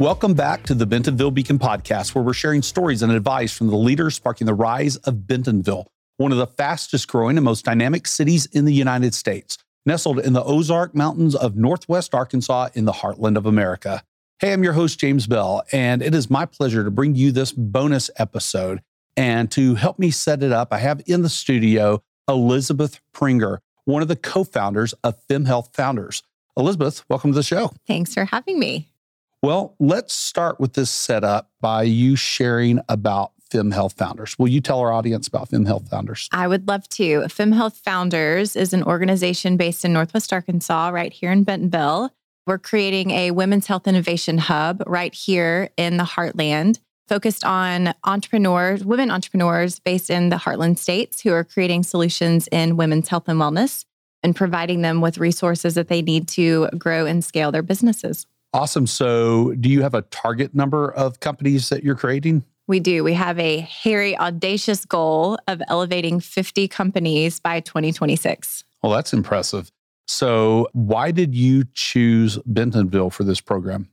Welcome back to the Bentonville Beacon podcast, where we're sharing stories and advice from the leaders sparking the rise of Bentonville, one of the fastest growing and most dynamic cities in the United States, nestled in the Ozark Mountains of Northwest Arkansas in the heartland of America. Hey, I'm your host, James Bell, and it is my pleasure to bring you this bonus episode. And to help me set it up, I have in the studio Elizabeth Prenger, one of the co founders of FemHealth Founders. Elizabeth, welcome to the show. Thanks for having me. Well, let's start with this setup by you sharing about FemHealth Founders. Will you tell our audience about FemHealth Founders? I would love to. FemHealth Founders is an organization based in Northwest Arkansas, right here in Bentonville. We're creating a women's health innovation hub right here in the heartland, focused on entrepreneurs, women entrepreneurs based in the heartland states who are creating solutions in women's health and wellness and providing them with resources that they need to grow and scale their businesses. Awesome. So, do you have a target number of companies that you're creating? We do. We have a hairy, audacious goal of elevating 50 companies by 2026. Well, that's impressive. So, why did you choose Bentonville for this program?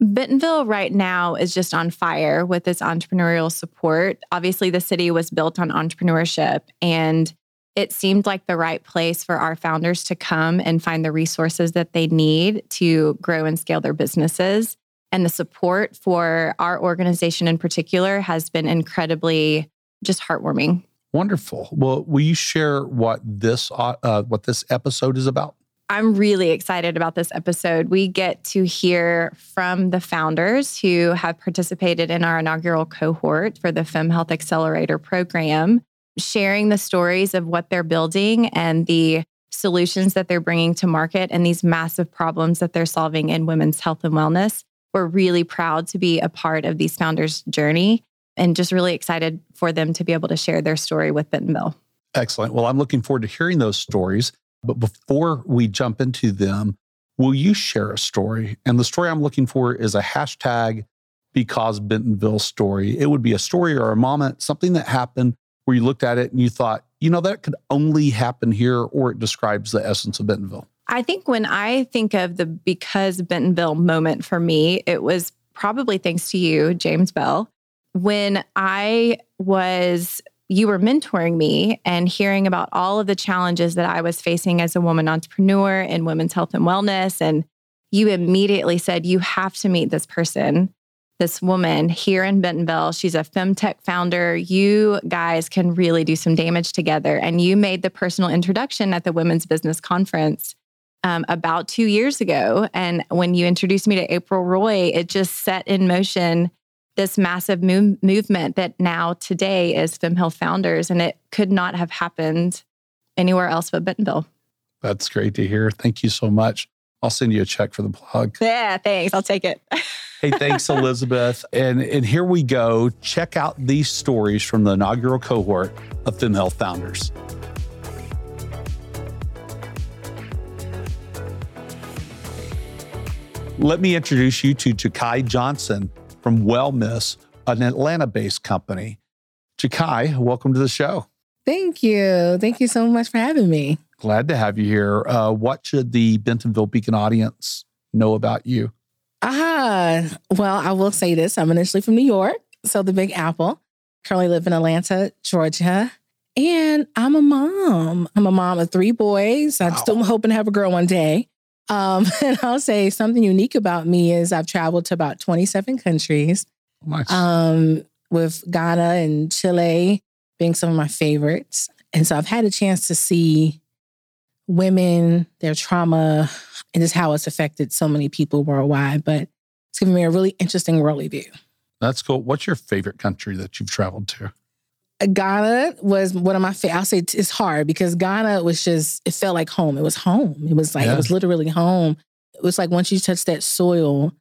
Bentonville right now is just on fire with its entrepreneurial support. Obviously, the city was built on entrepreneurship, and it seemed like the right place for our founders to come and find the resources that they need to grow and scale their businesses. And the support for our organization in particular has been incredibly just heartwarming. Wonderful. Well, will you share what this uh, uh what this episode is about? I'm really excited about this episode. We get to hear from the founders who have participated in our inaugural cohort for the Fem Health Accelerator program sharing the stories of what they're building and the solutions that they're bringing to market and these massive problems that they're solving in women's health and wellness. We're really proud to be a part of these founders' journey and just really excited for them to be able to share their story with Bentonville. Excellent. Well, I'm looking forward to hearing those stories. But before we jump into them, will you share a story? And the story I'm looking for is a hashtag because Bentonville story. It would be a story or a moment, something that happened where you looked at it and you thought, you know, that could only happen here, or it describes the essence of Bentonville? I think when I think of the because Bentonville moment for me, it was probably thanks to you, James Bell. When I was, you were mentoring me and hearing about all of the challenges that I was facing as a woman entrepreneur in women's health and wellness. And you immediately said, You have to meet this person this woman here in Bentonville. She's a femtech founder. You guys can really do some damage together. And you made the personal introduction at the Women's Business Conference um, about two years ago. And when you introduced me to April Roy, it just set in motion this massive move- movement that now today is FemHealth Founders. And it could not have happened anywhere else but Bentonville. That's great to hear. Thank you so much. I'll send you a check for the plug. Yeah, thanks. I'll take it. hey, thanks, Elizabeth. And, and here we go. Check out these stories from the inaugural cohort of FemHealth Founders. Let me introduce you to Jaki Johnson from Wellmiss, an Atlanta based company. Jaki, welcome to the show. Thank you. Thank you so much for having me. Glad to have you here. Uh, what should the Bentonville Beacon audience know about you? Ah, well, I will say this. I'm initially from New York, so the Big Apple. Currently live in Atlanta, Georgia. And I'm a mom. I'm a mom of three boys. I'm still hoping to have a girl one day. Um, and I'll say something unique about me is I've traveled to about 27 countries. Nice. Um, with Ghana and Chile being some of my favorites. And so I've had a chance to see women, their trauma, and just how it's affected so many people worldwide. But it's given me a really interesting worldly view. That's cool. What's your favorite country that you've traveled to? Ghana was one of my favorite. I'll say it's hard because Ghana was just, it felt like home. It was home. It was like, yeah. it was literally home. It was like once you touch that soil,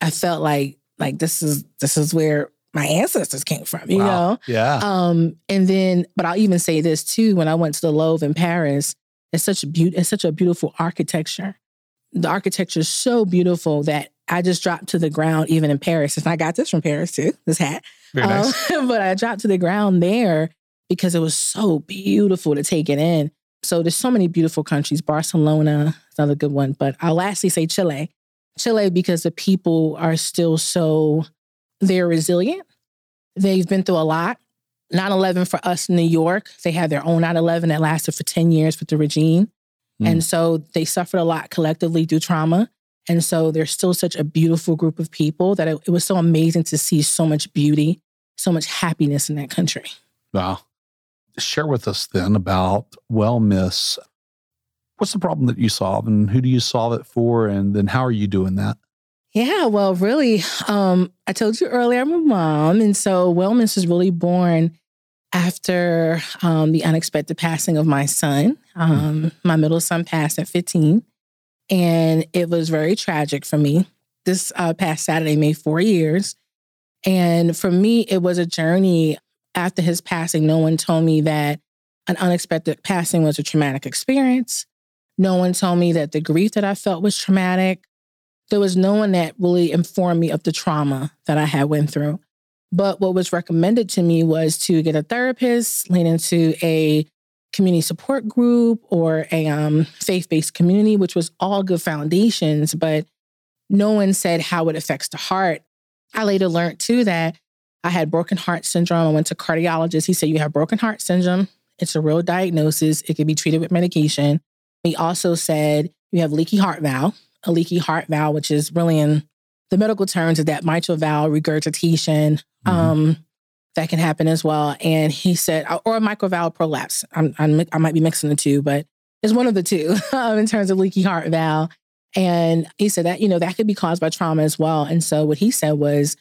I felt like, like this is, this is where my ancestors came from, you wow. know? Yeah. Um, and then, but I'll even say this too, when I went to the Louvre in Paris, it's such it's such a beautiful architecture. The architecture is so beautiful that I just dropped to the ground, even in Paris. And I got this from Paris too, this hat. Very nice. Um, but I dropped to the ground there because it was so beautiful to take it in. So there's so many beautiful countries. Barcelona is another good one. But I'll lastly say Chile. Chile because the people are still so they're resilient. They've been through a lot. 9-11 for us in New York, they had their own 9-11 that lasted for 10 years with the regime. Mm. And so they suffered a lot collectively through trauma. And so they're still such a beautiful group of people that it, it was so amazing to see so much beauty, so much happiness in that country. Wow. Share with us then about WellMiss. What's the problem that you solve and who do you solve it for? And then how are you doing that? Yeah, well, really, um, I told you earlier I'm a mom. And so WellMiss is really born after um, the unexpected passing of my son. Um, my middle son passed at 15. And it was very tragic for me. This uh, past Saturday made four years. And for me, it was a journey after his passing. No one told me that an unexpected passing was a traumatic experience. No one told me that the grief that I felt was traumatic there was no one that really informed me of the trauma that I had went through. But what was recommended to me was to get a therapist, lean into a community support group or a um, faith-based community, which was all good foundations, but no one said how it affects the heart. I later learned too that I had broken heart syndrome. I went to cardiologist. He said, You have broken heart syndrome. It's a real diagnosis. It can be treated with medication. He also said, You have leaky heart valve a leaky heart valve, which is really in the medical terms is that mitral valve regurgitation. Mm-hmm. Um, that can happen as well. And he said, or a mitral valve prolapse. I'm, I'm, i might be mixing the two, but it's one of the two um, in terms of leaky heart valve. And he said that, you know, that could be caused by trauma as well. And so what he said was,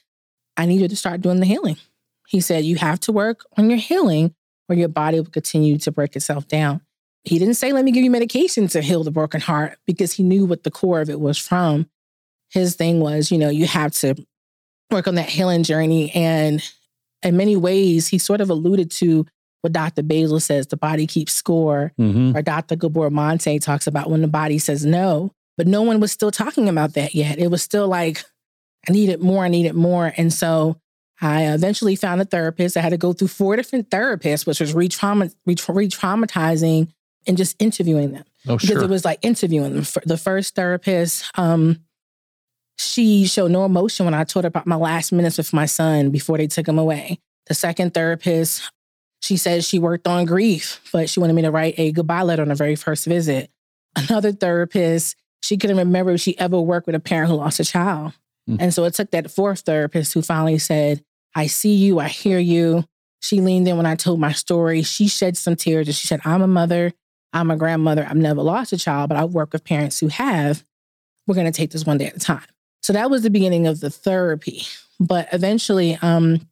I need you to start doing the healing. He said, you have to work on your healing or your body will continue to break itself down. He didn't say, let me give you medication to heal the broken heart because he knew what the core of it was from. His thing was, you know, you have to work on that healing journey. And in many ways, he sort of alluded to what Dr. Bessel says the body keeps score, mm-hmm. or Dr. Gabor Mate talks about when the body says no. But no one was still talking about that yet. It was still like, I needed more, I needed more. And so I eventually found a therapist. I had to go through four different therapists, which was re traumatizing and just interviewing them. Oh, because sure. it was like interviewing them. The first therapist, um, she showed no emotion when I told her about my last minutes with my son before they took him away. The second therapist, she said she worked on grief, but she wanted me to write a goodbye letter on the very first visit. Another therapist, she couldn't remember if she ever worked with a parent who lost a child. Mm. And so it took that fourth therapist who finally said, I see you, I hear you. She leaned in when I told my story. She shed some tears and she said, I'm a mother. I'm a grandmother. I've never lost a child, but I work with parents who have. We're going to take this one day at a time. So that was the beginning of the therapy. But eventually, um,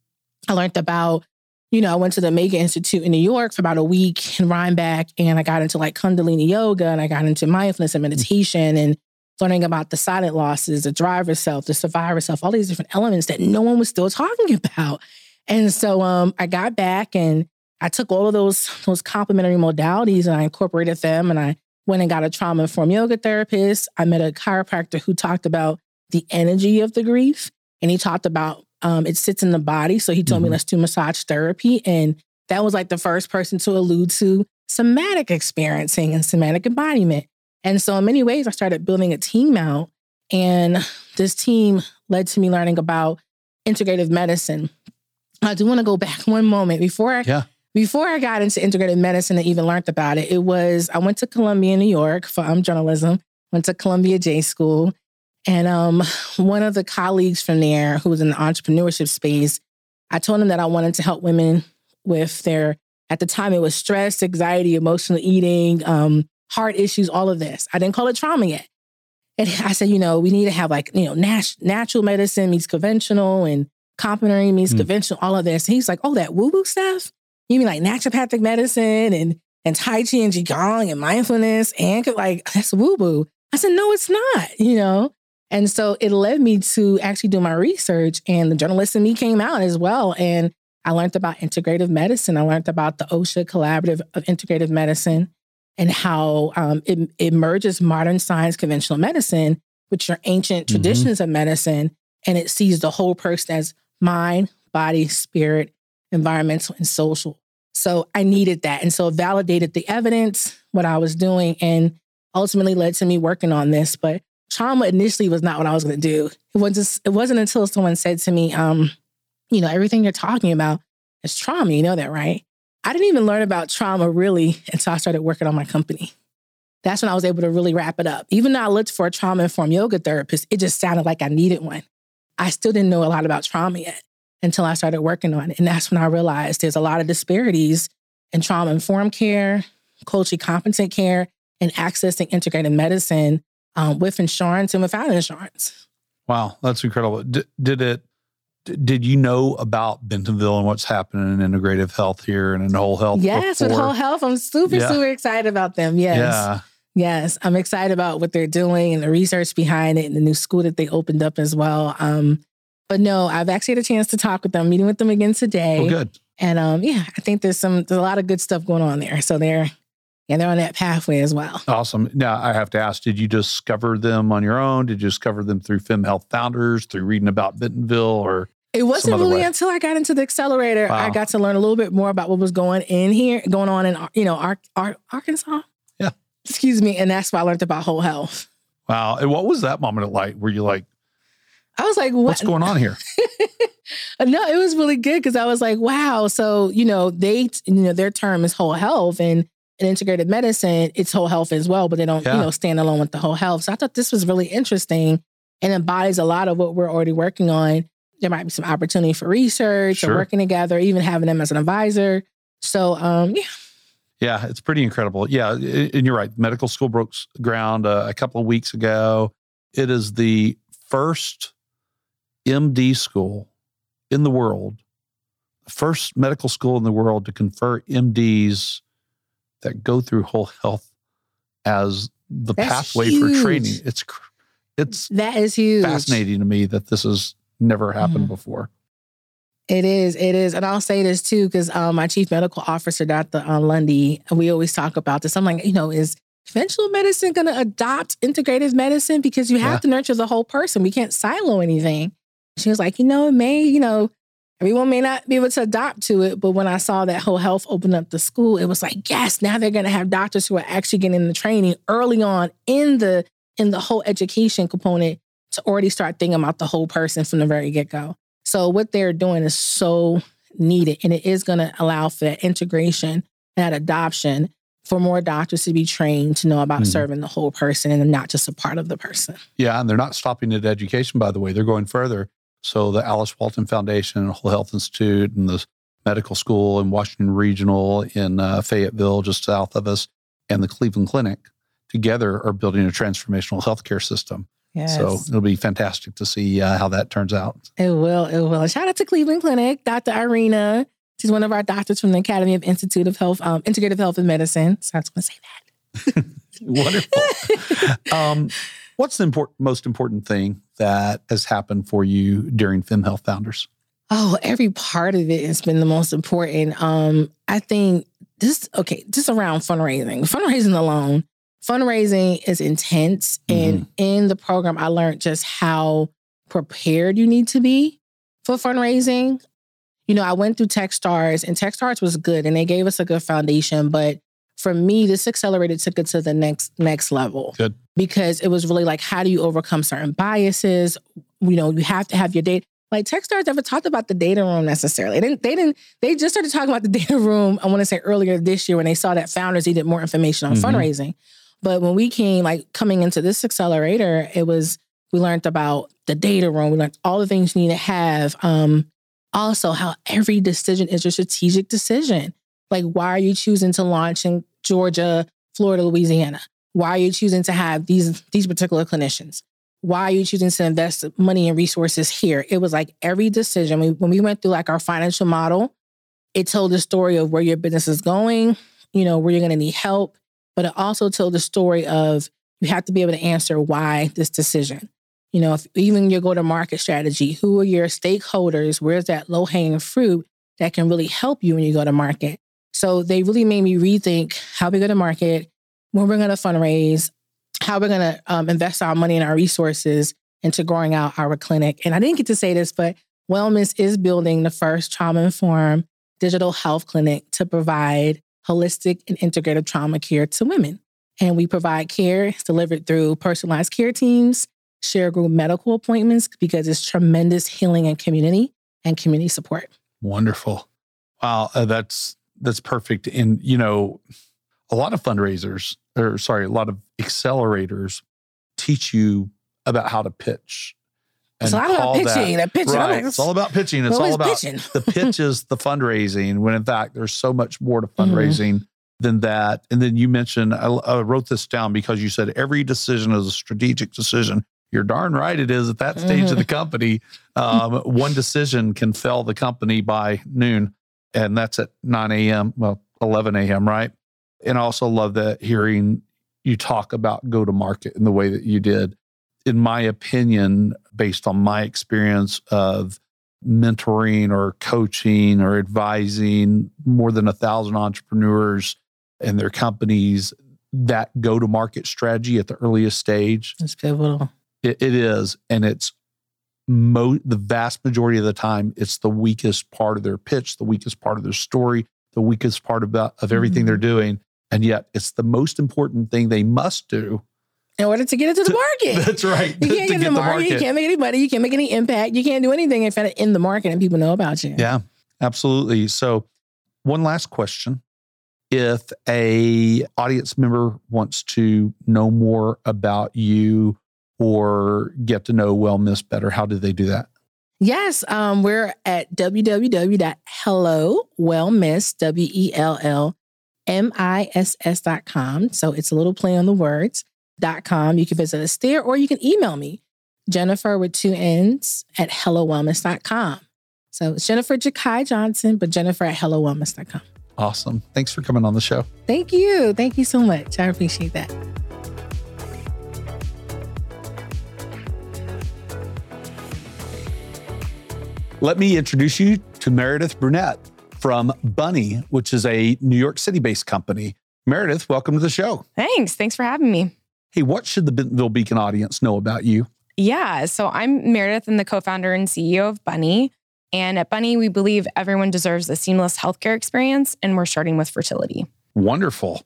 I learned about, you know, I went to the Omega Institute in New York for about a week in Rhinebeck, and I got into like Kundalini yoga and I got into mindfulness and meditation and learning about the silent losses, the driver self, the survivor self, all these different elements that no one was still talking about. And so um, I got back and I took all of those those complementary modalities and I incorporated them and I went and got a trauma informed yoga therapist. I met a chiropractor who talked about the energy of the grief and he talked about um, it sits in the body. So he told mm-hmm. me let's do massage therapy and that was like the first person to allude to somatic experiencing and somatic embodiment. And so in many ways I started building a team out and this team led to me learning about integrative medicine. I do want to go back one moment before I yeah before I got into integrated medicine and even learned about it, it was I went to Columbia, New York for um, journalism, went to Columbia J School. And um, one of the colleagues from there who was in the entrepreneurship space, I told him that I wanted to help women with their, at the time, it was stress, anxiety, emotional eating, um, heart issues, all of this. I didn't call it trauma yet. And I said, you know, we need to have like, you know, nat- natural medicine meets conventional and complementary meets mm. conventional, all of this. And he's like, oh, that woo woo stuff? You mean like naturopathic medicine and and Tai Chi and Qigong and mindfulness and like that's woo woo. I said, no, it's not, you know? And so it led me to actually do my research and the journalist in me came out as well. And I learned about integrative medicine. I learned about the Osher Collaborative of Integrative Medicine and how um, it, it, merges modern science, conventional medicine, which are ancient mm-hmm. traditions of medicine. And it sees the whole person as mind, body, spirit, environmental, and social. So I needed that. And so it validated the evidence, what I was doing, and ultimately led to me working on this. But trauma initially was not what I was going to do. It was just, it wasn't until someone said to me, um, you know, everything you're talking about is trauma. You know that, right? I didn't even learn about trauma really until I started working on my company. That's when I was able to really wrap it up. Even though I looked for a trauma informed yoga therapist, it just sounded like I needed one. I still didn't know a lot about trauma yet until I started working on it. And that's when I realized there's a lot of disparities in trauma informed care, culturally competent care, and accessing integrated medicine um, with insurance and without insurance. Wow, that's incredible. D- did it? did you know about Bentonville and what's happening in integrative health here and in whole health? Yes, before? with whole health, I'm super yeah. super excited about them. Yes. Yeah. Yes, I'm excited about what they're doing and the research behind it and the new school that they opened up as well. Um, but no, I've actually had a chance to talk with them, meeting with them again today. Oh, good. And um, yeah, I think there's some there's a lot of good stuff going on there. So they're yeah, they're on that pathway as well. Awesome. Now I have to ask, did you discover them on your own? Did you discover them through Fem Health Founders, through reading about Bentonville or it wasn't really way? until I got into the accelerator wow. I got to learn a little bit more about what was going in here, going on in you know, Ar- Ar- Arkansas. Yeah. Excuse me, and that's why I learned about whole health. Wow. And what was that moment like? Were you like, I was like, what? what's going on here? no, it was really good because I was like, wow. So, you know, they, you know, their term is whole health and in integrated medicine, it's whole health as well, but they don't, yeah. you know, stand alone with the whole health. So I thought this was really interesting and embodies a lot of what we're already working on. There might be some opportunity for research sure. or working together, even having them as an advisor. So, um, yeah. Yeah, it's pretty incredible. Yeah, and you're right. Medical school broke ground uh, a couple of weeks ago. It is the first MD school in the world, the first medical school in the world to confer MDs that go through whole health as the That's pathway huge. for training. It's it's that is huge. Fascinating to me that this has never happened mm. before. It is, it is, and I'll say this too because um, my chief medical officer, Dr. Uh, Lundy, we always talk about this. I'm like, you know, is conventional medicine going to adopt integrative medicine because you have yeah. to nurture the whole person. We can't silo anything. She was like, you know, it may, you know, everyone may not be able to adopt to it. But when I saw that whole health open up the school, it was like, yes, now they're going to have doctors who are actually getting the training early on in the in the whole education component to already start thinking about the whole person from the very get go. So what they're doing is so needed, and it is going to allow for that integration and that adoption for more doctors to be trained to know about mm-hmm. serving the whole person and not just a part of the person. Yeah, and they're not stopping at education, by the way. They're going further. So the Alice Walton Foundation, Whole Health Institute, and the medical school in Washington Regional in uh, Fayetteville, just south of us, and the Cleveland Clinic together are building a transformational healthcare system. Yes. So it'll be fantastic to see uh, how that turns out. It will. It will. Shout out to Cleveland Clinic, Dr. Irina. She's one of our doctors from the Academy of Institute of Health, um, Integrative Health and Medicine. So I was going to say that. Wonderful. um, what's the import- most important thing that has happened for you during Fem Health Founders? Oh, every part of it has been the most important. Um, I think this okay, just around fundraising. Fundraising alone, fundraising is intense. Mm-hmm. And in the program, I learned just how prepared you need to be for fundraising. You know, I went through Techstars and Techstars was good and they gave us a good foundation, but for me, this accelerated took it to the next next level. Good. Because it was really like, how do you overcome certain biases? You know, you have to have your data. Like Techstars never talked about the data room necessarily. They didn't, they didn't, they just started talking about the data room, I want to say earlier this year when they saw that founders needed more information on mm-hmm. fundraising. But when we came, like coming into this accelerator, it was, we learned about the data room. We learned all the things you need to have. Um, also, how every decision is a strategic decision. Like, why are you choosing to launch in Georgia, Florida, Louisiana? Why are you choosing to have these these particular clinicians? Why are you choosing to invest money and resources here? It was like every decision. We, when we went through like our financial model, it told the story of where your business is going, you know, where you're going to need help, but it also told the story of you have to be able to answer why this decision. You know, if even your go to market strategy, who are your stakeholders? Where's that low hanging fruit that can really help you when you go to market? So they really made me rethink how we go to market, when we're going to fundraise, how we're going to um, invest our money and our resources into growing out our clinic. And I didn't get to say this, but WellMiss is building the first trauma informed digital health clinic to provide holistic and integrative trauma care to women. And we provide care it's delivered through personalized care teams, share group medical appointments because it's tremendous healing and community and community support. Wonderful. Wow, uh, that's that's perfect. And you know, a lot of fundraisers, or sorry, a lot of accelerators teach you about how to pitch. It's a lot about pitching. That, pitching. Right. It's all about pitching. It's all about pitching. the pitch is the fundraising. When in fact, there's so much more to mm-hmm. fundraising mm-hmm. than that. And then you mentioned, I, I wrote this down because you said every decision is a strategic decision. You're darn right it is at that stage mm-hmm. of the company. Um, one decision can fell the company by noon, and that's at 9 a.m. Well, 11 a.m. Right. And I also love that hearing you talk about go to market in the way that you did. In my opinion, based on my experience of mentoring or coaching or advising more than a thousand entrepreneurs and their companies, that go to market strategy at the earliest stage. It's pivotal. it, it is. And it's mo- the vast majority of the time, it's the weakest part of their pitch, the weakest part of their story, the weakest part about, of everything mm-hmm. they're doing. And yet it's the most important thing they must do in order to get into the market. That's right. You can't get, get the, market. market. You can't make any money. You can't make any impact. You can't do anything if in the market and people know about you. Yeah, absolutely. So, one last question: If a audience member wants to know more about you or get to know Wellmiss better, how do they do that? Yes, um, we're at www.hellowellmiss, W E L L M I S S dot com. So it's a little play on the words dot com. You can visit us there or you can email me, Jennifer with two N's at hellowellmiss.com. So it's Jennifer Jaki Johnson, but Jennifer at hellowellmiss.com. Awesome. Thanks for coming on the show. Thank you. Thank you so much. I appreciate that. Let me introduce you to Meredith Brunette from Bunnii, which is a New York City based company. Meredith, welcome to the show. Thanks. Thanks for having me. Hey, what should the Bentonville Beacon audience know about you? Yeah. So I'm Meredith and the co founder and CEO of Bunnii. And at Bunnii, we believe everyone deserves a seamless healthcare experience, and we're starting with fertility. Wonderful.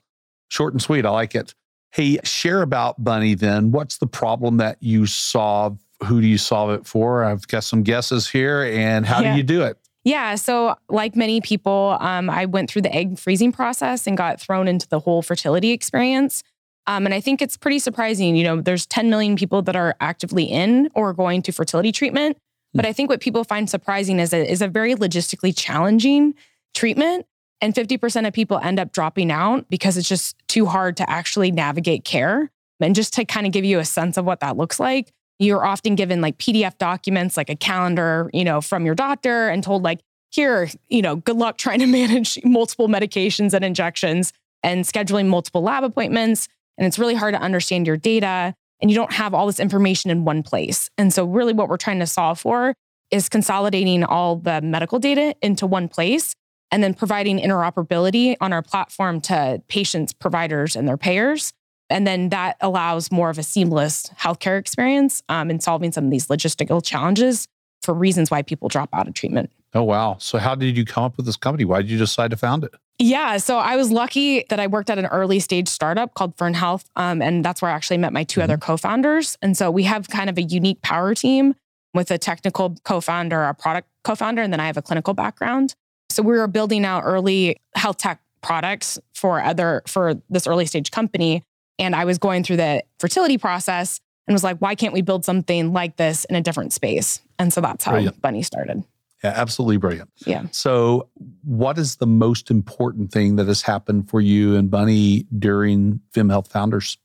Short and sweet. I like it. Hey, share about Bunnii then. What's the problem that you solve? Who do you solve it for? I've got some guesses here. And how yeah. do you do it? Yeah. So, like many people, um, I went through the egg freezing process and got thrown into the whole fertility experience. Um, and I think it's pretty surprising. You know, there's 10 million people that are actively in or going to fertility treatment. But I think what people find surprising is it is a very logistically challenging treatment. And 50% of people end up dropping out because it's just too hard to actually navigate care. And just to kind of give you a sense of what that looks like, you're often given like PDF documents, like a calendar, you know, from your doctor and told like, here, you know, good luck trying to manage multiple medications and injections and scheduling multiple lab appointments. And it's really hard to understand your data and you don't have all this information in one place. And so really what we're trying to solve for is consolidating all the medical data into one place and then providing interoperability on our platform to patients, providers, and their payers and then that allows more of a seamless healthcare experience um, in solving some of these logistical challenges for reasons why people drop out of treatment. Oh, wow. So, how did you come up with this company? Why did you decide to found it? Yeah, so I was lucky that I worked at an early stage startup called Fern Health. Um, and that's where I actually met my 2 mm-hmm. other co founders. And so we have kind of a unique power team with a technical co founder, a product co founder, and then I have a clinical background. So we were building out early health tech products for other for this early stage company and I was going through the fertility process and was like, why can't we build something like this in a different space? And so that's how brilliant. Bunnii started. Yeah, absolutely brilliant. Yeah. So, what is the most important thing that has happened for you and Bunnii during Fem Health Founders?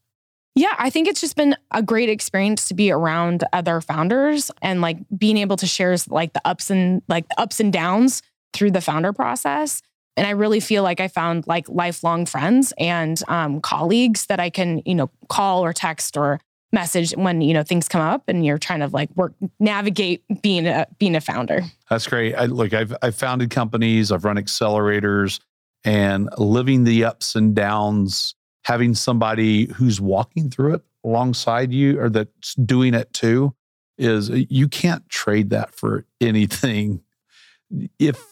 Yeah, I think it's just been a great experience to be around other founders and like being able to share like the ups and like the ups and downs through the founder process. And I really feel like I found like lifelong friends and um, colleagues that I can, you know, call or text or message when you know things come up and you're trying to like work navigate being a being a founder. That's great. I, look, I've I've founded companies, I've run accelerators, and living the ups and downs, having somebody who's walking through it alongside you or that's doing it too, is you can't trade that for anything. If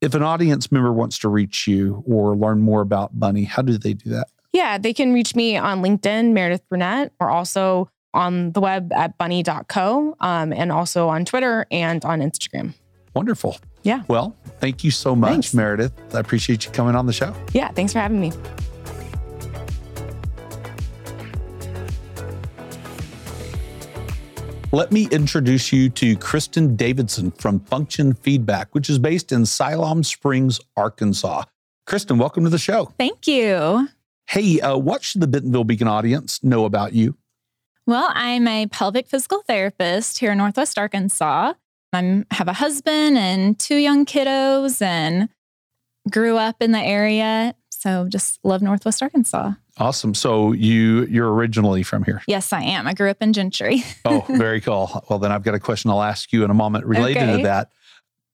if an audience member wants to reach you or learn more about Bunnii, how do they do that? Yeah, they can reach me on LinkedIn, Meredith Brunette, or also on the web at bunny.co um, and also on Twitter and on Instagram. Wonderful. Yeah. Well, thank you so much, Thanks. Meredith. I appreciate you coming on the show. Yeah, thanks for having me. Let me introduce you to Kristen Davidson from Function Feedback, which is based in Siloam Springs, Arkansas. Kristen, welcome to the show. Thank you. Hey, uh, what should the Bentonville Beacon audience know about you? Well, I'm a pelvic physical therapist here in Northwest Arkansas. I have a husband and two young kiddos and grew up in the area. So just love Northwest Arkansas. Awesome. So you you're originally from here. Yes, I am. I grew up in Gentry. Oh, very cool. Well, then I've got a question I'll ask you in a moment related Okay. to that.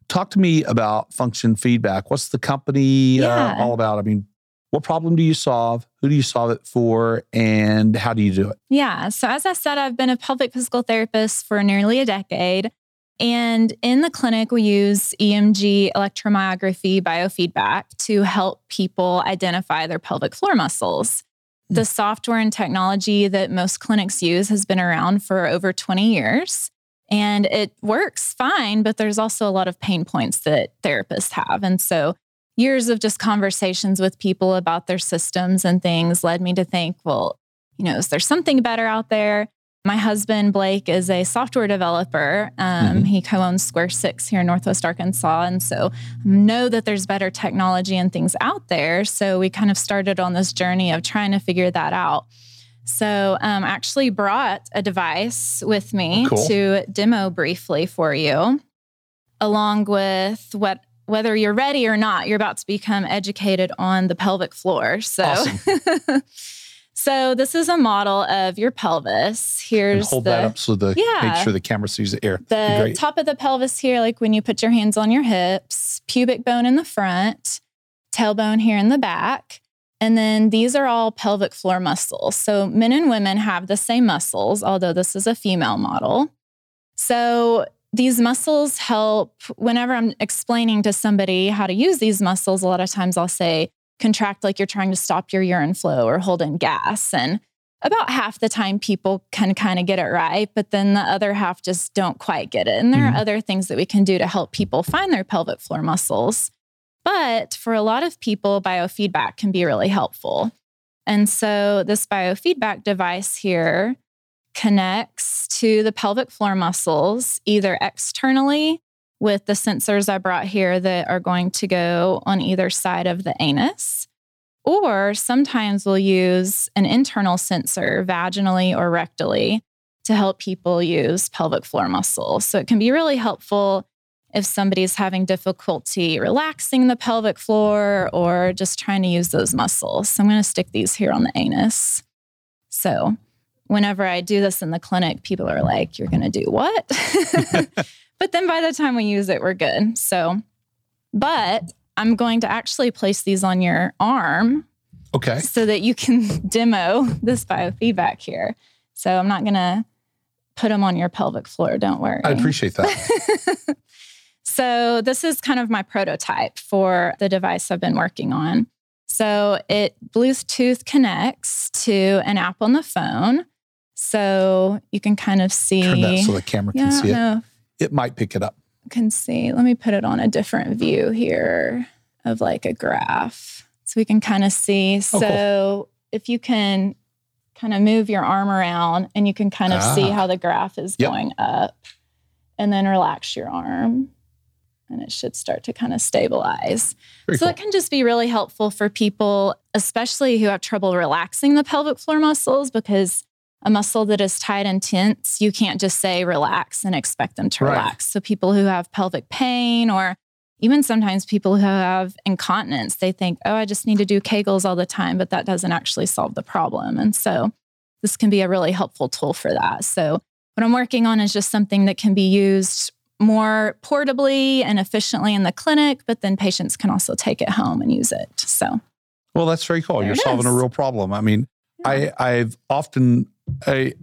Talk to me about Function Feedback. What's the company Yeah. uh, all about? I mean, what problem do you solve? Who do you solve it for? And how do you do it? Yeah. So, as I said, I've been a pelvic physical therapist for nearly a decade. And in the clinic, we use EMG electromyography biofeedback to help people identify their pelvic floor muscles. The software and technology that most clinics use has been around for over 20 years and it works fine, but there's also a lot of pain points that therapists have. And so, years of just conversations with people about their systems and things led me to think, well, you know, is there something better out there? My husband, Blake, is a software developer. Um, Mhm. He co owns Square Six here in Northwest Arkansas. And so know that there's better technology and things out there. So we kind of started on this journey of trying to figure that out. So um, I actually brought a device with me Cool. to demo briefly for you, along with what whether you're ready or not, you're about to become educated on the pelvic floor. So Awesome. So this is a model of your pelvis. And Here's hold the that up so the yeah, make sure the camera sees the air. the top of the pelvis here, like when you put your hands on your hips, pubic bone in the front, tailbone here in the back. And then these are all pelvic floor muscles. So men and women have the same muscles, although this is a female model. So these muscles help whenever I'm explaining to somebody how to use these muscles, a lot of times I'll say, contract like you're trying to stop your urine flow or hold in gas. And about half the time people can kind of get it right, but then the other half just don't quite get it. And there Mhm. are other things that we can do to help people find their pelvic floor muscles. But for a lot of people, biofeedback can be really helpful. And so this biofeedback device here connects to the pelvic floor muscles either externally with the sensors I brought here that are going to go on either side of the anus. Or sometimes we'll use an internal sensor vaginally or rectally to help people use pelvic floor muscles. So it can be really helpful if somebody's having difficulty relaxing the pelvic floor or just trying to use those muscles. So I'm going to stick these here on the anus. So whenever I do this in the clinic, people are like, You're going to do what? but then by the time we use it, we're good. So, but I'm going to actually place these on your arm Okay. so that you can demo this biofeedback here. So I'm not going to put them on your pelvic floor. Don't worry. I appreciate that. so this is kind of my prototype for the device I've been working on. So it Bluetooth connects to an app on the phone. So you can kind of see. Turn that so the camera yeah, can see it. It might pick it up. you can see. Let me put it on a different view here of like a graph. So we can kind of see. Oh, cool. So if you can kind of move your arm around and you can kind of see Ah. how the graph is Yep. going up and then relax your arm and it should start to kind of stabilize. Very so cool. that can just be really helpful for people, especially who have trouble relaxing the pelvic floor muscles, because a muscle that is tight and tense, you can't just say relax and expect them to Right. relax. So people who have pelvic pain or even sometimes people who have incontinence, they think, oh, I just need to do Kegels all the time, but that doesn't actually solve the problem. And so this can be a really helpful tool for that. So what I'm working on is just something that can be used more portably and efficiently in the clinic, but then patients can also take it home and use it. So Well, that's very cool. There You're solving a real problem. I mean, I I've often I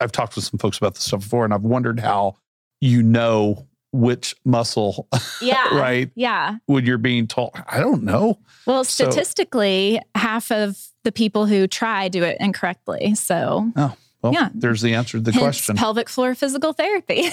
I've talked with some folks about this stuff before, and I've wondered how you know which muscle, Yeah. right? Yeah. When you're being told, I don't know. Well, So- statistically, half of the people who try do it incorrectly. So, oh, Well, Yeah. there's the answer to the hence question. pelvic floor physical therapy.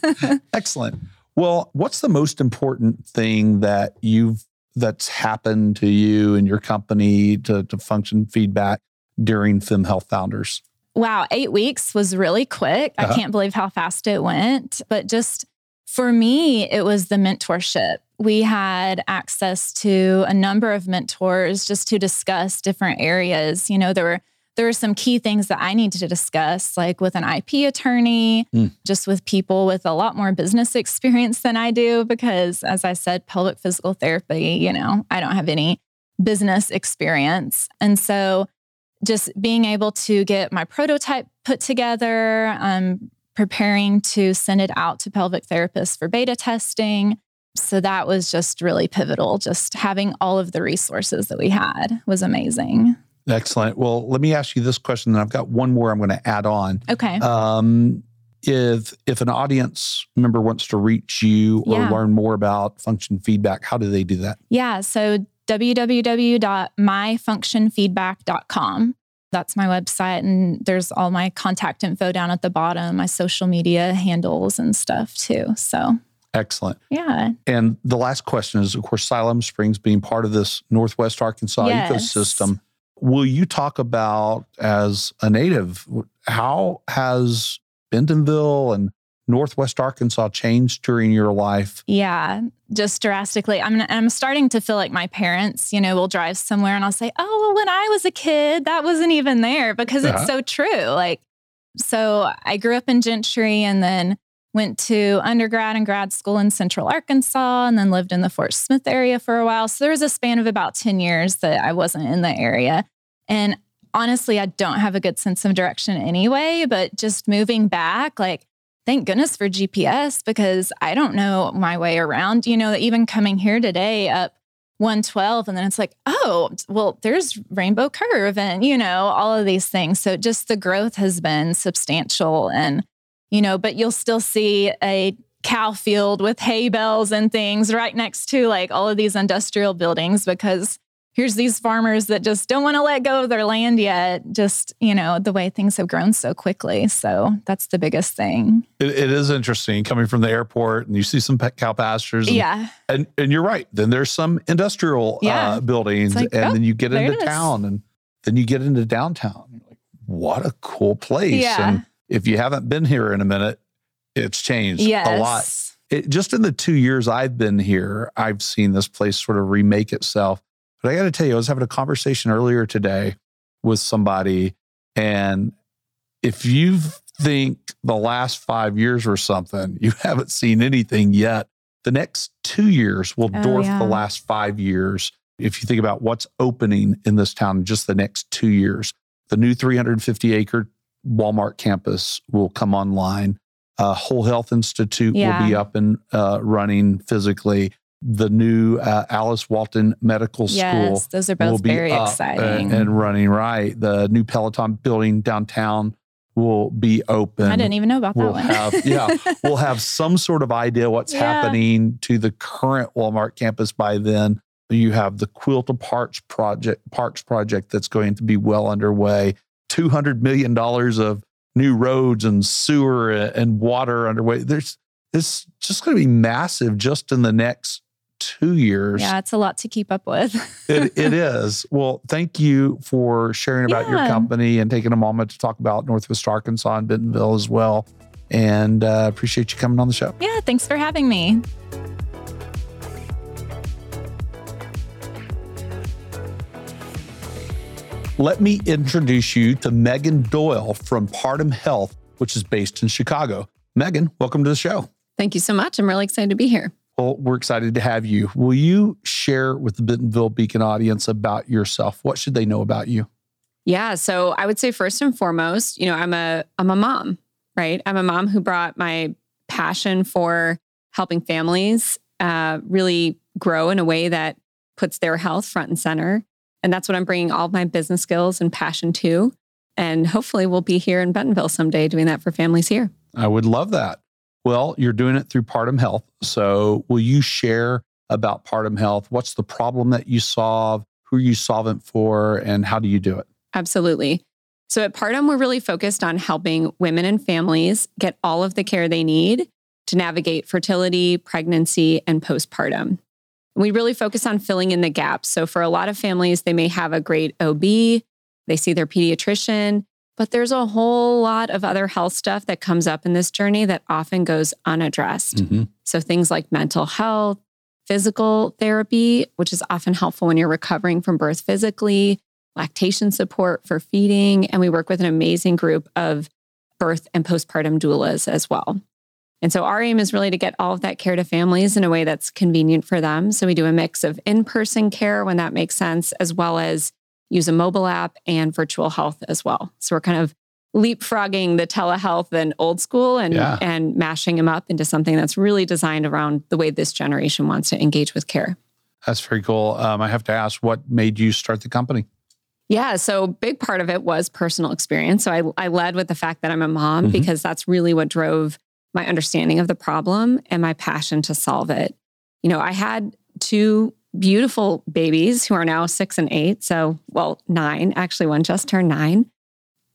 Excellent. Well, what's the most important thing that you've that's happened to you and your company to, to function feedback during Fem Health Founders? Wow, eight weeks was really quick. Uh-huh. I can't believe how fast it went. But just for me, it was the mentorship. We had access to a number of mentors just to discuss different areas. You know, there were there were some key things that I needed to discuss, like with an IP attorney, Mm. just with people with a lot more business experience than I do, because as I said, pelvic physical therapy, you know, I don't have any business experience. And so just being able to get my prototype put together, um, preparing to send it out to pelvic therapists for beta testing. So that was just really pivotal. Just having all of the resources that we had was amazing. Excellent. Well, let me ask you this question, and I've got one more I'm going to add on. Okay. Um, if if an audience member wants to reach you or Yeah. learn more about function feedback, how do they do that? Yeah. So www.myfunctionfeedback.com. That's my website. And there's all my contact info down at the bottom, my social media handles and stuff too. So, Excellent. yeah. And the last question is, of course, Siloam Springs being part of this Northwest Arkansas Yes. ecosystem. Will you talk about, as a native, how has Bentonville and Northwest Arkansas changed during your life? Yeah, just drastically. I'm I'm starting to feel like my parents, you know, will drive somewhere and I'll say, "Oh, well, when I was a kid, that wasn't even there," because Yeah. it's uh-huh. so true. Like, so I grew up in Gentry and then went to undergrad and grad school in Central Arkansas, and then lived in the Fort Smith area for a while. So there was a span of about ten years that I wasn't in the area, and honestly, I don't have a good sense of direction anyway. But just moving back, like thank goodness for GPS because I don't know my way around. You know, even coming here today up 112, and then it's like, oh, well, there's Rainbow Curve and, you know, all of these things. So just the growth has been substantial. And, you know, but you'll still see a cow field with hay bales and things right next to like all of these industrial buildings because here's these farmers that just don't want to let go of their land yet just you know the way things have grown so quickly so that's the biggest thing It, it is interesting coming from the airport and you see some pet cow pastures. And, yeah and, and you're right. Then there's some industrial Yeah. uh, buildings, like, and oh, then you get into town, and then you get into downtown. You're like, what a cool place! Yeah. And if you haven't been here in a minute, it's changed yes a lot. it, just in the two years I've been here, I've seen this place sort of remake itself. But I got to tell you, I was having a conversation earlier today with somebody, and if you think the last five years or something, you haven't seen anything yet. The next two years will Oh, dwarf yeah. the last five years. If you think about what's opening in this town in just the next two years, the new 350 acre Walmart campus will come online. Uh, Whole Health Institute will be up and uh, running physically. The new uh, Alice Walton Medical School yes those are both very exciting And, and running right. The new Peloton building downtown will be open. i didn't even know about that we'll one have- yeah, we'll have some sort of idea what's Yeah. happening to the current Walmart campus by then. You have the Quilt of Parks project, Parks project that's going to be well underway. Two hundred million dollars of new roads and sewer and water underway. There's it's just going to be massive just in the next two years. yeah it's a lot to keep up with it, it is. Well, thank you for sharing about your company and taking a moment to talk about Northwest Arkansas and Bentonville as well. And uh, appreciate you coming on the show. yeah thanks for having me Let me introduce you to Meghan Doyle from Partum Health, which is based in Chicago. Meghan, welcome to the show. Thank you so much. I'm really excited to be here. Well, we're excited to have you. Will you share with the Bentonville Beacon audience about yourself? What should they know about you? Yeah, so I would say first and foremost, you know, I'm a I'm a mom, right? I'm a mom who brought my passion for helping families uh, really grow in a way that puts their health front and center, and that's what I'm bringing all of my business skills and passion to. And hopefully, we'll be here in Bentonville someday doing that for families here. I would love that. Well, you're doing it through Partum Health. So, will you share about Partum Health? What's the problem that you solve? Who are you solvent for? And how do you do it? Absolutely. So, at Partum, we're really focused on helping women and families get all of the care they need to navigate fertility, pregnancy, and postpartum. We really focus on filling in the gaps. So, for a lot of families, they may have a great OB, they see their pediatrician, but there's a whole lot of other health stuff that comes up in this journey that often goes unaddressed. Mm-hmm. So, things like mental health, physical therapy, which is often helpful when you're recovering from birth physically, lactation support for feeding. And we work with an amazing group of birth and postpartum doulas as well. And so our aim is really to get all of that care to families in a way that's convenient for them. So we do a mix of in person care when that makes sense, as well as use a mobile app and virtual health as well. So we're kind of leapfrogging the telehealth and old school and yeah. and mashing them up into something that's really designed around the way this generation wants to engage with care. That's very cool. Um, I have to ask, what made you start the company? Yeah, so big part of it was personal experience. So I, I led with the fact that I'm a mom mm-hmm. because that's really what drove my understanding of the problem and my passion to solve it. You know, I had two beautiful babies who are now six and eight. So, well, nine. Actually, one just turned nine.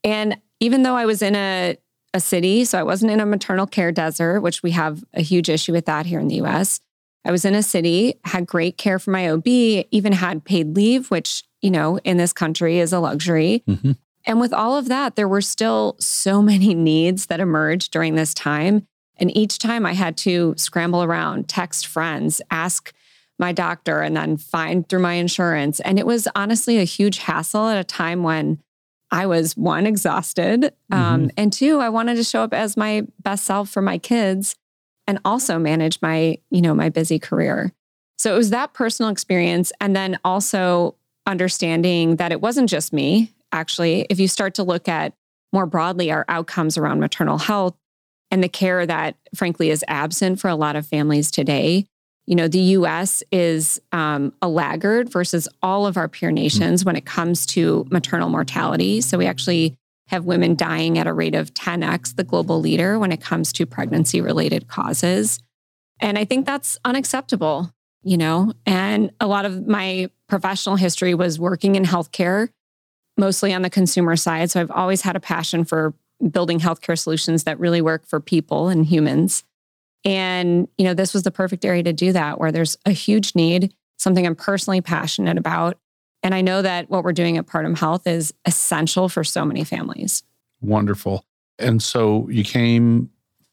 And even though I was in a, a city, so I wasn't in a maternal care desert, which we have a huge issue with that here in the US. I was in a city, had great care for my OB, even had paid leave, which, you know, in this country is a luxury. Mm-hmm. And with all of that, there were still so many needs that emerged during this time. And each time I had to scramble around, text friends, ask my doctor and then find through my insurance. And it was honestly a huge hassle at a time when I was one, exhausted. Um, mm-hmm. and two, I wanted to show up as my best self for my kids and also manage my, you know, my busy career. So it was that personal experience. And then also understanding that it wasn't just me. Actually, if you start to look at more broadly our outcomes around maternal health and the care that frankly is absent for a lot of families today, you know, the US is um, a laggard versus all of our peer nations when it comes to maternal mortality. So we actually have women dying at a rate of 10x the global leader when it comes to pregnancy related causes. And I think that's unacceptable, you know. And a lot of my professional history was working in healthcare, mostly on the consumer side. So I've always had a passion for building healthcare solutions that really work for people and humans. And, you know, this was the perfect area to do that, where there's a huge need, something I'm personally passionate about. And I know that what we're doing at Partum Health is essential for so many families. Wonderful. And so you came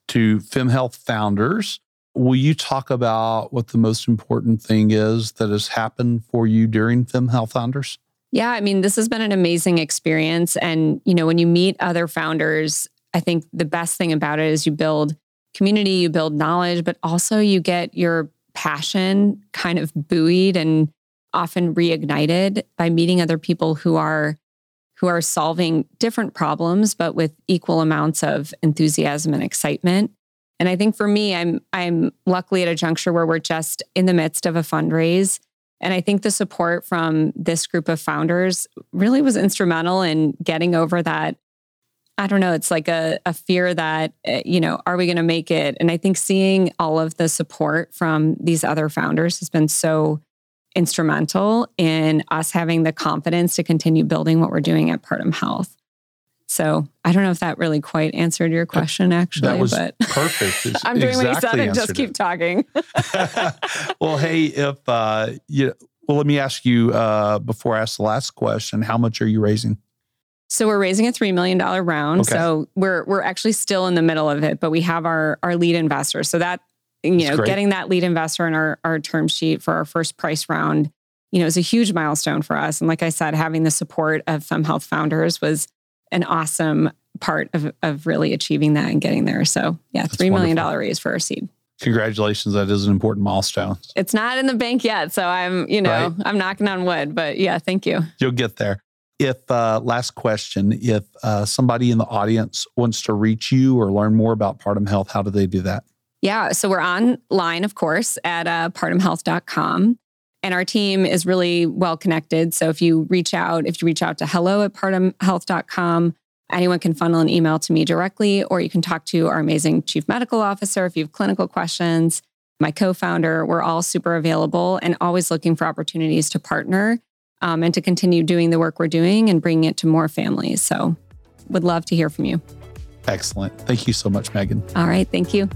to FemHealth Founders. Will you talk about what the most important thing is that has happened for you during FemHealth Founders? Yeah, I mean, this has been an amazing experience. And, you know, when you meet other founders, I think the best thing about it is you build community, you build knowledge, but also you get your passion kind of buoyed and often reignited by meeting other people who are who are solving different problems but with equal amounts of enthusiasm and excitement. And I think for me I'm I'm luckily at a juncture where we're just in the midst of a fundraise and I think the support from this group of founders really was instrumental in getting over that I don't know, it's like a, a fear that, eh, you know, are we going to make it? And I think seeing all of the support from these other founders has been so instrumental in us having the confidence to continue building what we're doing at Partum Health. So I don't know if that really quite answered your question, actually. That was but perfect. I'm doing exactly what you said and just keep it. talking. well, hey, if uh, you, well, let me ask you uh, before I ask the last question: How much are you raising? So we're raising a three million dollar round. Okay. So we're we're actually still in the middle of it, but we have our our lead investor. So that you That's know, great. getting that lead investor in our our term sheet for our first price round, you know, is a huge milestone for us. And like I said, having the support of FemHealth founders was an awesome part of of really achieving that and getting there. So yeah, That's three million dollar raise for our seed. Congratulations. That is an important milestone. It's not in the bank yet. So I'm, you know, right? I'm knocking on wood, but yeah, thank you. You'll get there. If, uh, last question, if uh, somebody in the audience wants to reach you or learn more about Partum Health, how do they do that? Yeah, so we're online, of course, at uh, partumhealth.com. And our team is really well connected. So if you reach out, if you reach out to hello at partumhealth.com, anyone can funnel an email to me directly, or you can talk to our amazing chief medical officer if you have clinical questions. My co founder, we're all super available and always looking for opportunities to partner um, and to continue doing the work we're doing and bringing it to more families. So, would love to hear from you. Excellent. Thank you so much, Meghan. All right. Thank you.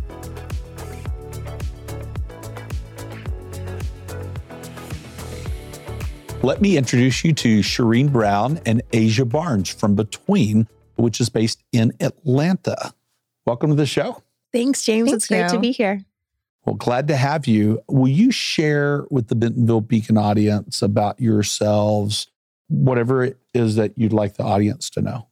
Let me introduce you to Sheereen Brown and Asia Barnes from Between, which is based in Atlanta. Welcome to the show. Thanks, James. Thank it's great to be here. Well, glad to have you. Will you share with the Bentonville Beacon audience about yourselves, whatever it is that you'd like the audience to know?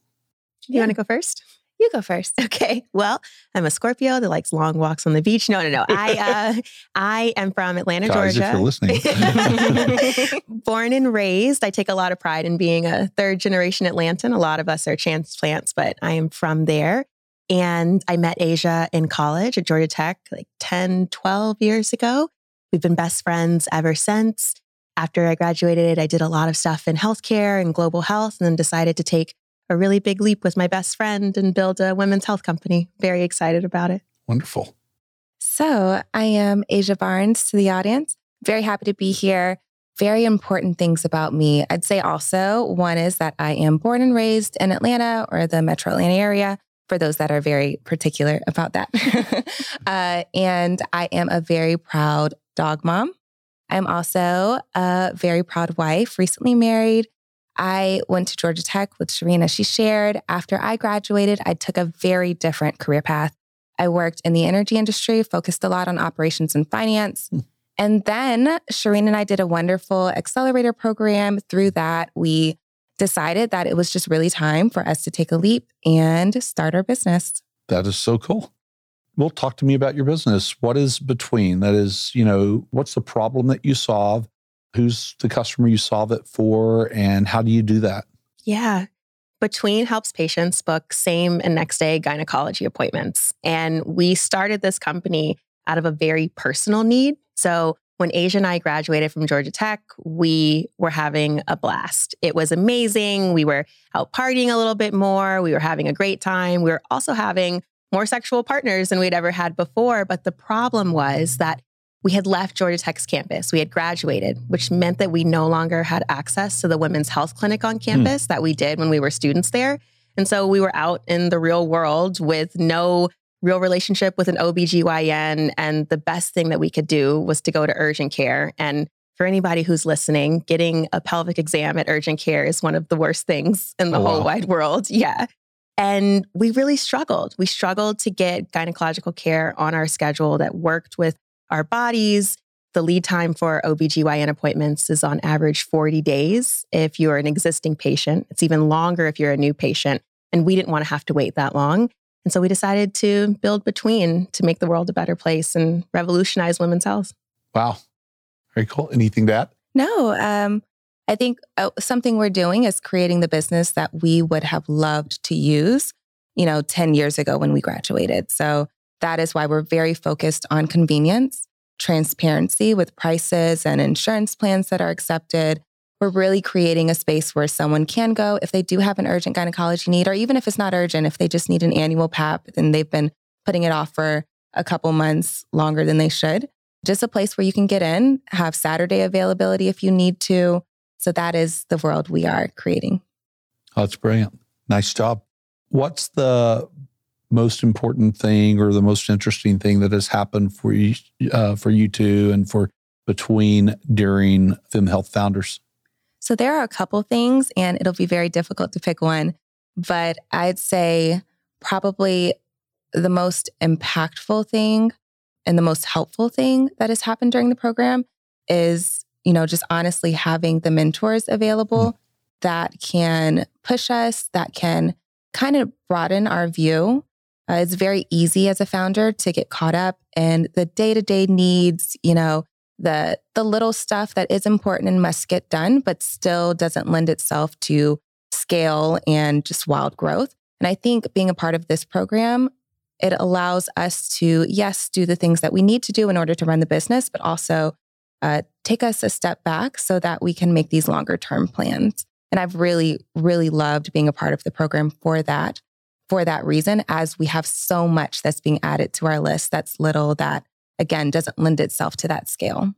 You want to go first? You go first. Okay. Well, I'm a Scorpio that likes long walks on the beach. No, no, no. I uh, I am from Atlanta, Guys, Georgia. if you're listening. Born and raised, I take a lot of pride in being a third generation Atlantan. A lot of us are transplants, but I am from there. And I met Asia in college at Georgia Tech like 10, 12 years ago. We've been best friends ever since. After I graduated, I did a lot of stuff in healthcare and global health and then decided to take a really big leap with my best friend and build a women's health company. Very excited about it. Wonderful. So, I am Asia Barnes to the audience. Very happy to be here. Very important things about me. I'd say also one is that I am born and raised in Atlanta or the metro Atlanta area, for those that are very particular about that. uh, and I am a very proud dog mom. I'm also a very proud wife, recently married. I went to Georgia Tech with Sharina. She shared after I graduated, I took a very different career path. I worked in the energy industry, focused a lot on operations and finance. Hmm. And then Sheereen and I did a wonderful accelerator program. Through that, we decided that it was just really time for us to take a leap and start our business. That is so cool. Well, talk to me about your business. What is between? That is, you know, what's the problem that you solve? Who's the customer you solve it for? And how do you do that? Yeah. Between helps patients book same and next day gynecology appointments. And we started this company out of a very personal need. So when Asia and I graduated from Georgia Tech, we were having a blast. It was amazing. We were out partying a little bit more. We were having a great time. We were also having more sexual partners than we'd ever had before. But the problem was that we had left Georgia Tech's campus. We had graduated, which meant that we no longer had access to the women's health clinic on hmm. campus that we did when we were students there. And so we were out in the real world with no real relationship with an OBGYN. And the best thing that we could do was to go to urgent care. And for anybody who's listening, getting a pelvic exam at urgent care is one of the worst things in the Oh, whole wow. wide world. Yeah. And we really struggled. We struggled to get gynecological care on our schedule that worked with our bodies. The lead time for OBGYN appointments is on average 40 days if you're an existing patient. It's even longer if you're a new patient. And we didn't want to have to wait that long. And so we decided to build Between to make the world a better place and revolutionize women's health. Wow. Very cool. Anything to add? No, um, I think uh, something we're doing is creating the business that we would have loved to use, you know, 10 years ago when we graduated. So that is why we're very focused on convenience, transparency with prices and insurance plans that are accepted. We're really creating a space where someone can go if they do have an urgent gynecology need, or even if it's not urgent, if they just need an annual PAP and they've been putting it off for a couple months longer than they should just a place where you can get in, have Saturday availability if you need to. So that is the world we are creating. Oh, that's brilliant. Nice job. What's the most important thing or the most interesting thing that has happened for you, uh, for you two and for between during Fem Health Founders? So there are a couple things, and it'll be very difficult to pick one. But I'd say probably the most impactful thing and the most helpful thing that has happened during the program is, you know, just honestly having the mentors available that can push us, that can kind of broaden our view. Uh, it's very easy as a founder to get caught up in the day to day needs, you know, the the little stuff that is important and must get done, but still doesn't lend itself to scale and just wild growth. And I think being a part of this program, it allows us to, yes, do the things that we need to do in order to run the business, but also uh, take us a step back so that we can make these longer term plans. And I've really, really loved being a part of the program for that, for that reason, as we have so much that's being added to our list that's little that, again, doesn't lend itself to that scale.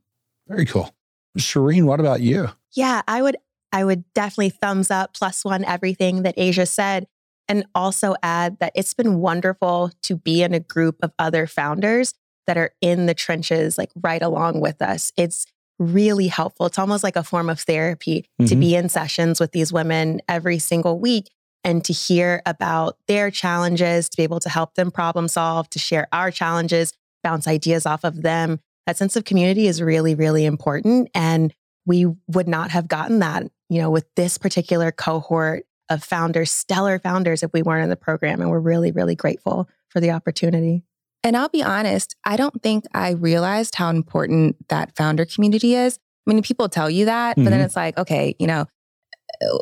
Very cool. Sheereen, what about you? Yeah, I would I would definitely thumbs up plus one everything that Asia said. And also add that it's been wonderful to be in a group of other founders that are in the trenches, like right along with us. It's really helpful. It's almost like a form of therapy mm-hmm. to be in sessions with these women every single week and to hear about their challenges, to be able to help them problem solve, to share our challenges, bounce ideas off of them. That sense of community is really, really important. And we would not have gotten that, you know, with this particular cohort of founders, stellar founders, if we weren't in the program. And we're really, really grateful for the opportunity. And I'll be honest, I don't think I realized how important that founder community is. I mean, people tell you that, mm-hmm. but then mm-hmm. it's like, okay, you know,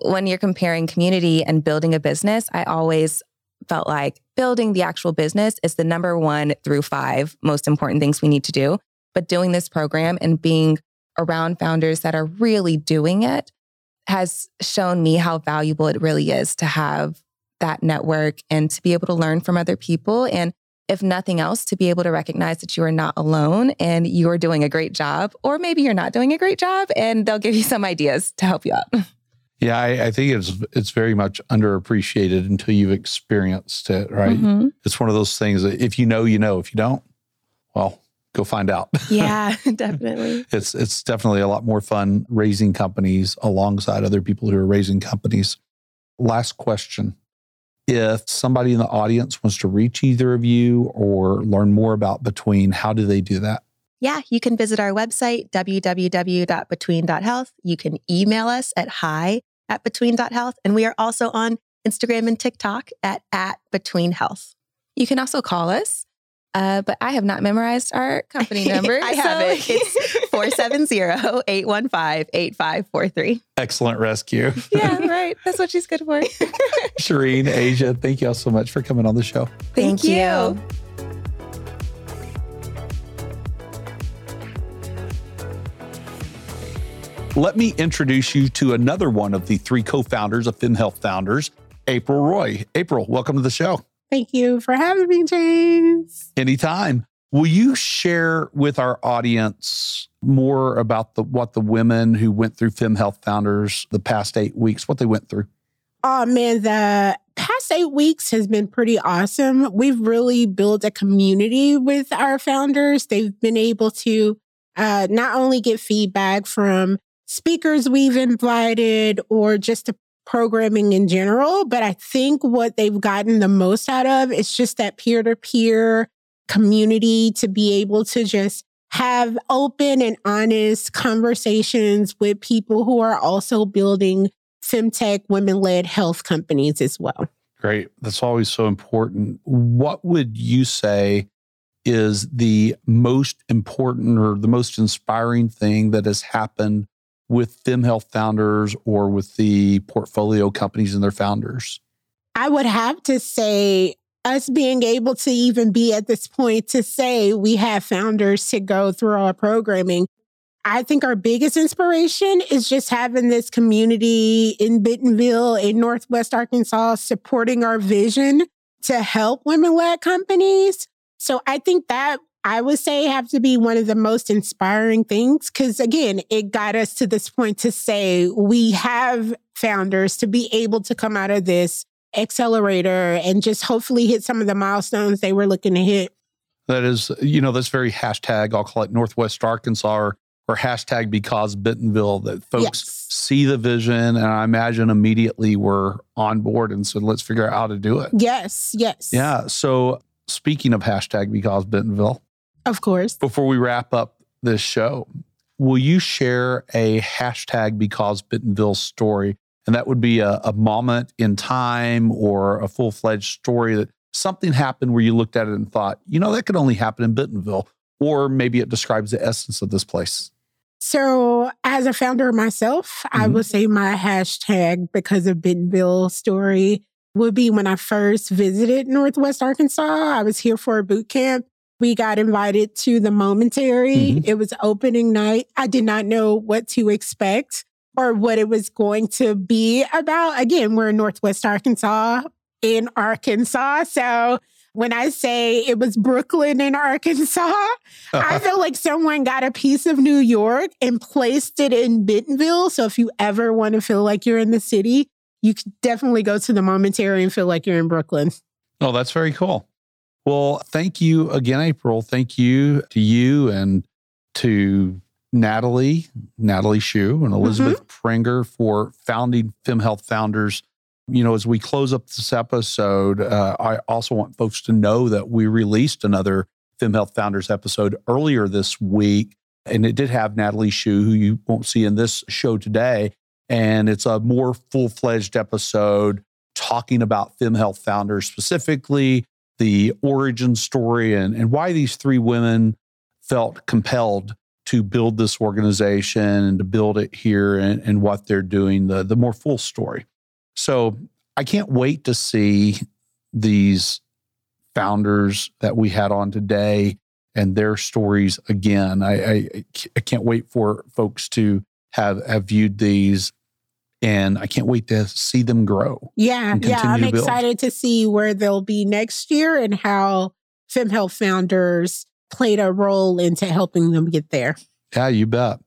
when you're comparing community and building a business, I always felt like building the actual business is the number one through five most important things we need to do. But doing this program and being around founders that are really doing it has shown me how valuable it really is to have that network and to be able to learn from other people. And if nothing else, to be able to recognize that you are not alone and you're doing a great job, or maybe you're not doing a great job, and they'll give you some ideas to help you out. Yeah, I, I think it's it's very much underappreciated until you've experienced it, right? Mm-hmm. It's one of those things that if you know, you know. If you don't, well, go find out. Yeah, definitely. it's it's definitely a lot more fun raising companies alongside other people who are raising companies. Last question. If somebody in the audience wants to reach either of you or learn more about Between, how do they do that? Yeah, you can visit our website, www.between.health. You can email us at hi at between.health. And we are also on Instagram and TikTok at, at between health. You can also call us uh, but I have not memorized our company number. I so. have it. It's 470-815-8543. Excellent rescue. yeah, right. That's what she's good for. Sheereen, Asia, thank you all so much for coming on the show. Thank, thank you. you. Let me introduce you to another one of the three co-founders of FemHealth Founders, April Roy. April, welcome to the show. Thank you for having me, James. Anytime. Will you share with our audience more about the what the women who went through FemHealth Founders the past eight weeks, what they went through? Oh man, the past eight weeks has been pretty awesome. We've really built a community with our founders. They've been able to uh, not only get feedback from speakers we've invited or just to programming in general, but I think what they've gotten the most out of is just that peer to peer community to be able to just have open and honest conversations with people who are also building femtech women led health companies as well. Great. That's always so important. What would you say is the most important or the most inspiring thing that has happened with FemHealth founders or with the portfolio companies and their founders? I would have to say us being able to even be at this point to say we have founders to go through our programming. I think our biggest inspiration is just having this community in Bentonville in Northwest Arkansas supporting our vision to help women led companies. So I think that I would say have to be one of the most inspiring things because again, it got us to this point to say we have founders to be able to come out of this accelerator and just hopefully hit some of the milestones they were looking to hit. That is, you know, that's very hashtag, I'll call it Northwest Arkansas or, or hashtag because Bentonville that folks yes. see the vision and I imagine immediately were on board and said, let's figure out how to do it. Yes, yes. Yeah. So speaking of hashtag because Bentonville, of course. Before we wrap up this show, will you share a hashtag because Bentonville story? And that would be a, a moment in time or a full fledged story that something happened where you looked at it and thought, you know, that could only happen in Bentonville. Or maybe it describes the essence of this place. So, as a founder myself, mm-hmm. I would say my hashtag because of Bentonville story would be when I first visited Northwest Arkansas. I was here for a boot camp we got invited to the momentary. Mm-hmm. It was opening night. I did not know what to expect. or what it was going to be about. Again, we're in Northwest Arkansas, in Arkansas. So when I say it was Brooklyn in Arkansas, I feel like someone got a piece of New York and placed it in Bentonville. So if you ever want to feel like you're in the city, you could definitely go to the momentary and feel like you're in Brooklyn. Oh, that's very cool. Well, thank you again, April. Thank you to you and to Natalie, Natalie Shu, and Elizabeth Prenger for founding FemHealth Founders. You know, as we close up this episode, uh, I also want folks to know that we released another FemHealth Founders episode earlier this week, and it did have Natalie Shu, who you won't see in this show today. And it's a more full fledged episode talking about FemHealth Founders specifically, the origin story, and, and why these three women felt compelled to build this organization and to build it here and, and what they're doing, the, the more full story. So I can't wait to see these founders that we had on today and their stories again. I, I, I can't wait for folks to have, have viewed these and I can't wait to see them grow. Yeah, yeah. I'm to excited to see where they'll be next year and how FemHealth founders played a role into helping them get there. Yeah, you bet.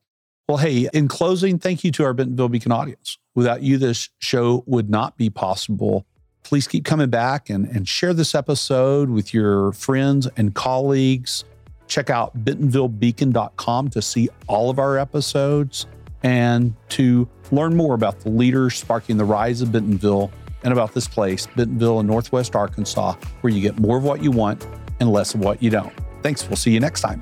Well, hey, in closing, thank you to our Bentonville Beacon audience. Without you, this show would not be possible. Please keep coming back and, and share this episode with your friends and colleagues. Check out bentonvillebeacon.com to see all of our episodes and to learn more about the leaders sparking the rise of Bentonville and about this place, Bentonville in Northwest Arkansas, where you get more of what you want and less of what you don't. Thanks. We'll see you next time.